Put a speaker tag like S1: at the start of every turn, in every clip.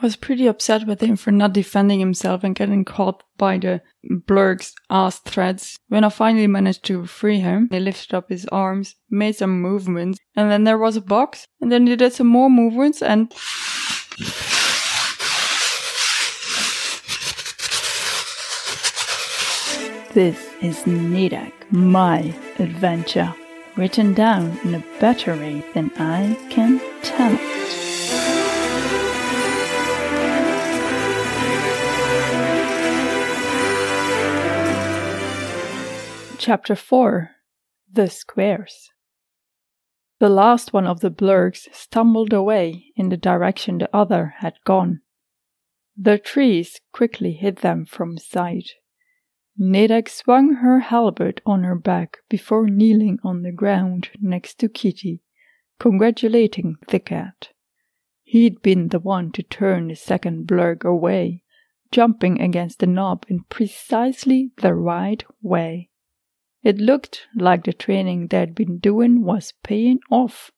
S1: I was pretty upset with him for not defending himself and getting caught by the blurg's ass threads. When I finally managed to free him, he lifted up his arms, made some movements, and then there was a box, and then he did some more movements and.
S2: This is Nedek, my adventure, written down in a better way than I can tell it. Chapter 4 The Squares The last one of the blurgs stumbled away in the direction the other had gone. The trees quickly hid them from sight. Nedek swung her halberd on her back before kneeling on the ground next to Kitty, congratulating the cat. He'd been the one to turn the second blurg away, jumping against the knob in precisely the right way. It looked like the training they'd been doing was paying off.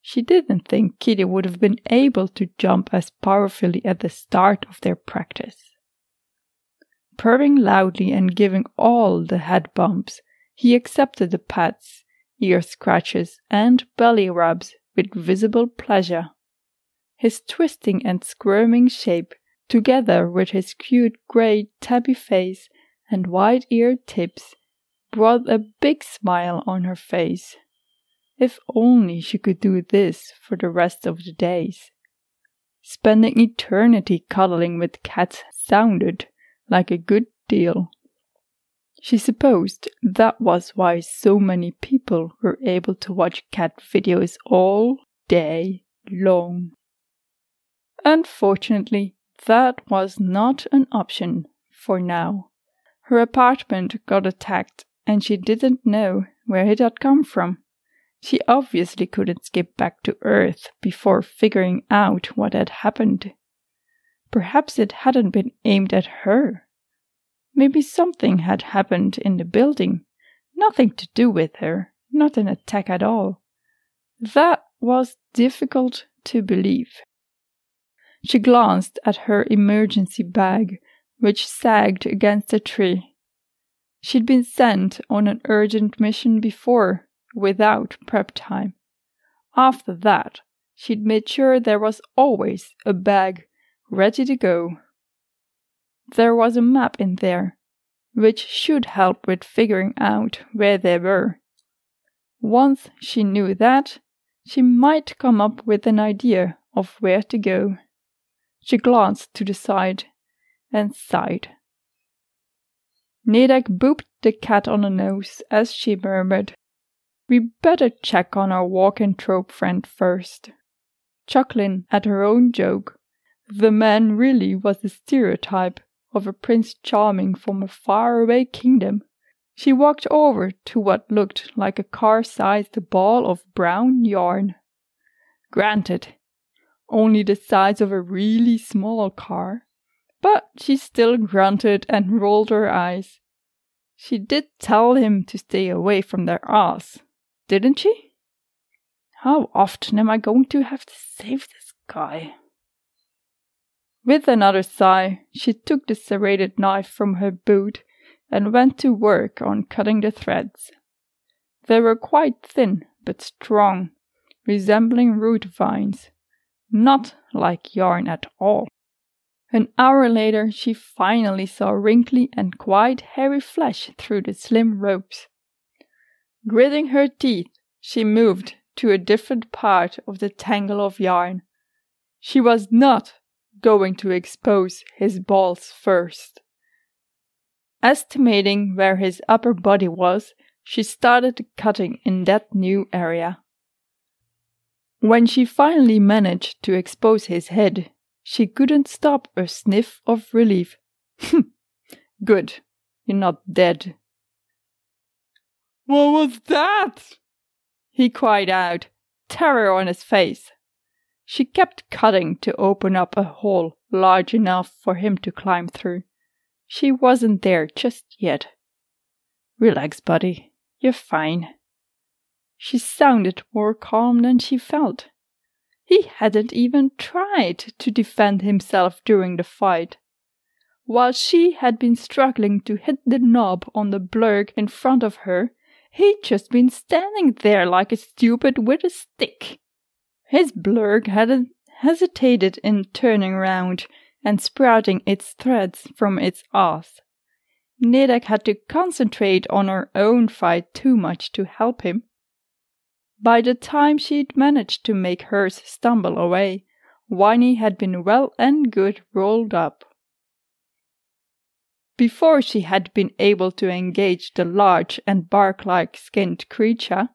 S2: She didn't think Kitty would have been able to jump as powerfully at the start of their practice. Purring loudly and giving all the head bumps, he accepted the pats, ear scratches, and belly rubs with visible pleasure. His twisting and squirming shape, together with his cute grey tabby face and wide eared tips, brought a big smile on her face. If only she could do this for the rest of the days. Spending eternity cuddling with cats sounded like a good deal. She supposed that was why so many people were able to watch cat videos all day long. Unfortunately, that was not an option for now. Her apartment got attacked and she didn't know where it had come from. She obviously couldn't skip back to Earth before figuring out what had happened. Perhaps it hadn't been aimed at her. Maybe something had happened in the building, nothing to do with her, not an attack at all. That was difficult to believe. She glanced at her emergency bag, which sagged against a tree. She'd been sent on an urgent mission before, without prep time. After that, she'd made sure there was always a bag ready to go. There was a map in there, which should help with figuring out where they were. Once she knew that, she might come up with an idea of where to go. She glanced to the side and sighed. Nedek booped the cat on the nose as she murmured, We better check on our walk-in trope friend first. Chuckling at her own joke, the man really was the stereotype of a Prince Charming from a faraway kingdom. She walked over to what looked like a car sized ball of brown yarn. Granted, only the size of a really small car, but she still grunted and rolled her eyes. She did tell him to stay away from their ass, didn't she? How often am I going to have to save this guy? With another sigh, she took the serrated knife from her boot and went to work on cutting the threads. They were quite thin but strong, resembling root vines, not like yarn at all. An hour later, she finally saw wrinkly and quite hairy flesh through the slim ropes. Gritting her teeth, she moved to a different part of the tangle of yarn. She was not going to expose his balls first. Estimating where his upper body was, she started cutting in that new area. When she finally managed to expose his head, she couldn't stop a sniff of relief. Good, you're not dead.
S3: What was that?
S2: He cried out, terror on his face. She kept cutting to open up a hole large enough for him to climb through. She wasn't there just yet. Relax, buddy. You're fine. She sounded more calm than she felt. He hadn't even tried to defend himself during the fight. While she had been struggling to hit the knob on the blurg in front of her, he'd just been standing there like a stupid with a stick. His blurg had hesitated in turning round and sprouting its threads from its ass. Nedek had to concentrate on her own fight too much to help him. By the time she'd managed to make hers stumble away, Whiny had been well and good rolled up. Before she had been able to engage the large and bark like skinned creature,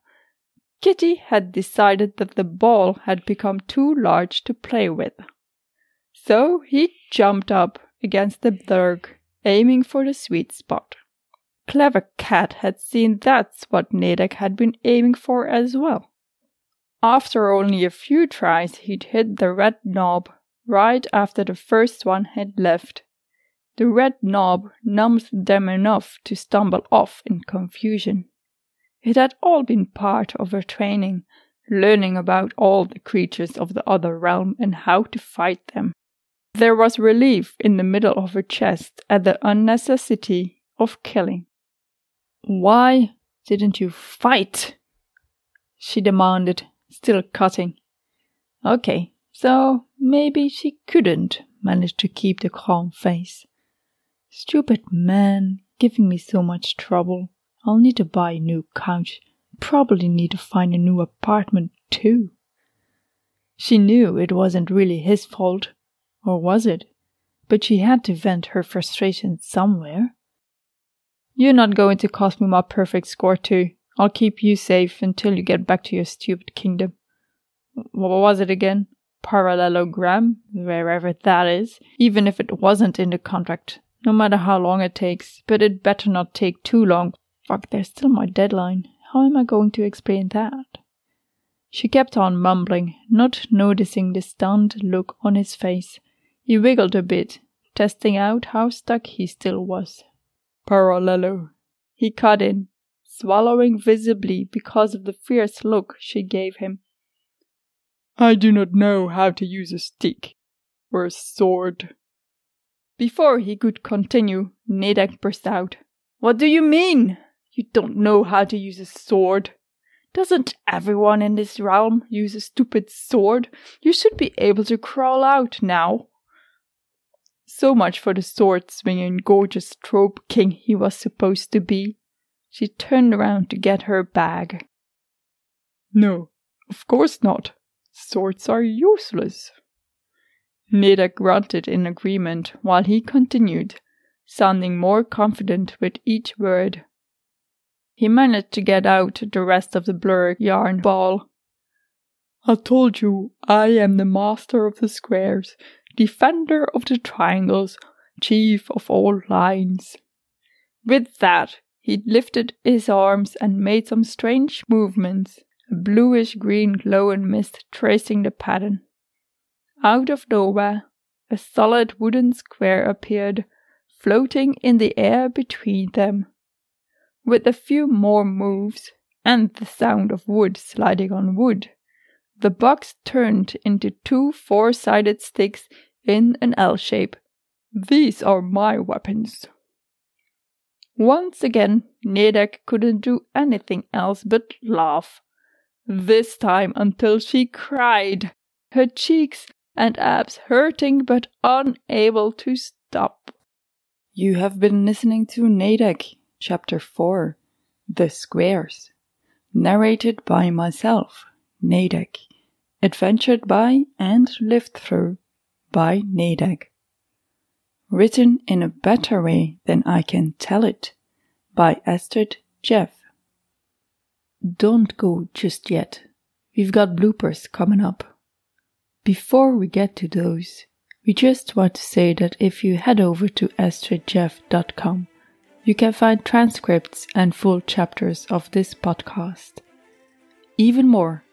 S2: Kitty had decided that the ball had become too large to play with. So he jumped up against the berg, aiming for the sweet spot. Clever Cat had seen that's what Nedek had been aiming for as well. After only a few tries, he'd hit the red knob right after the first one had left. The red knob numbed them enough to stumble off in confusion. It had all been part of her training, learning about all the creatures of the other realm and how to fight them. There was relief in the middle of her chest at the unnecessity of killing. Why didn't you fight? she demanded, still cutting. Okay, so maybe she couldn't manage to keep the calm face. Stupid man, giving me so much trouble. I'll need to buy a new couch. Probably need to find a new apartment too. She knew it wasn't really his fault. Or was it? But she had to vent her frustration somewhere. You're not going to cost me my perfect score, too. I'll keep you safe until you get back to your stupid kingdom. What was it again? Parallelogram, wherever that is, even if it wasn't in the contract, no matter how long it takes. But it better not take too long. Fuck, there's still my deadline. How am I going to explain that? She kept on mumbling, not noticing the stunned look on his face. He wiggled a bit, testing out how stuck he still was. Parallelo, he cut in, swallowing visibly because of the fierce look she gave him. I do not know how to use a stick or a sword. Before he could continue, Nedek burst out. What do you mean? You don't know how to use a sword? Doesn't everyone in this realm use a stupid sword? You should be able to crawl out now. So much for the sword swinging gorgeous trope king he was supposed to be. She turned around to get her bag. No, of course not. Swords are useless. Neda grunted in agreement while he continued, sounding more confident with each word. He managed to get out the rest of the blur yarn ball. I told you I am the master of the squares defender of the triangles, chief of all lines. With that, he lifted his arms and made some strange movements, a bluish green glow and mist tracing the pattern. Out of nowhere, a solid wooden square appeared, floating in the air between them. With a few more moves, and the sound of wood sliding on wood, the box turned into two four sided sticks in an L shape. These are my weapons. Once again, Nedek couldn't do anything else but laugh. This time until she cried, her cheeks and abs hurting but unable to stop. You have been listening to Nedek, Chapter 4 The Squares, narrated by myself, Nedek, adventured by and lived through by Nedek. Written in a better way than I can tell it by Astrid Jeff. Don't go just yet. We've got bloopers coming up. Before we get to those, we just want to say that if you head over to astridjeff.com, you can find transcripts and full chapters of this podcast. Even more,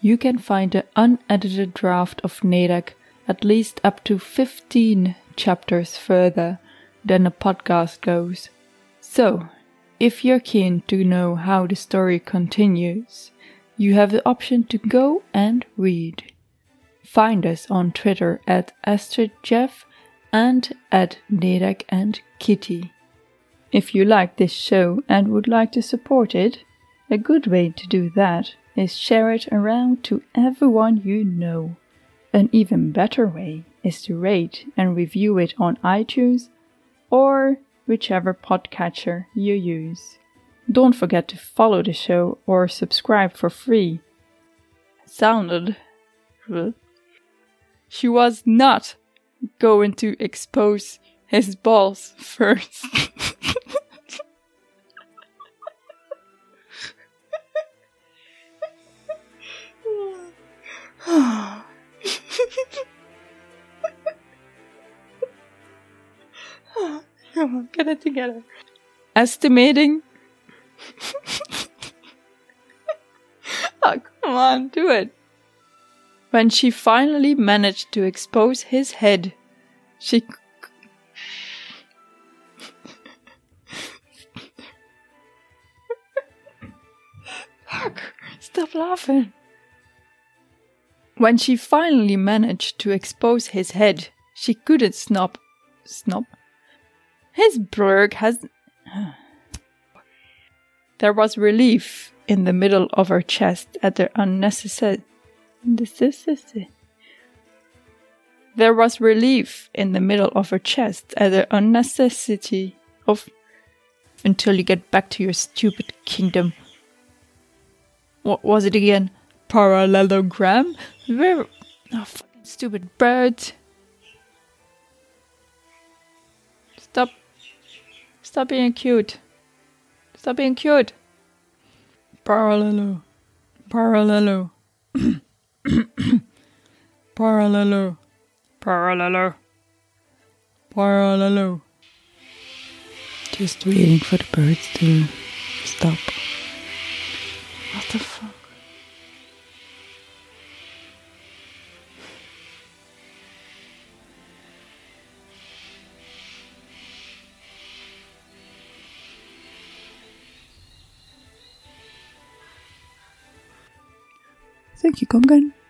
S2: you can find the unedited draft of Nedek at least up to 15 chapters further than a podcast goes. So, if you're keen to know how the story continues, you have the option to go and read. Find us on Twitter at AstridJeff and at Nedek and Kitty. If you like this show and would like to support it, a good way to do that is share it around to everyone you know. An even better way is to rate and review it on iTunes or whichever podcatcher you use. Don't forget to follow the show or subscribe for free.
S1: Sounded. She was not going to expose his balls first. Come on, get it together. Estimating. oh, come on, do it. When she finally managed to expose his head, she. Fuck, stop laughing. When she finally managed to expose his head, she couldn't snap. Snap? His blurg has. there was relief in the middle of her chest at the unnecessary. There was relief in the middle of her chest at the unnecessity of. Until you get back to your stupid kingdom. What was it again? Parallelogram? Where. Oh, fucking stupid bird. Stop Stop being cute. Stop being cute. Parallelo. Parallelo. Parallelo. Parallelo. Parallelo. Just waiting for the birds to stop. What the fuck?
S2: Thank you, Comgan.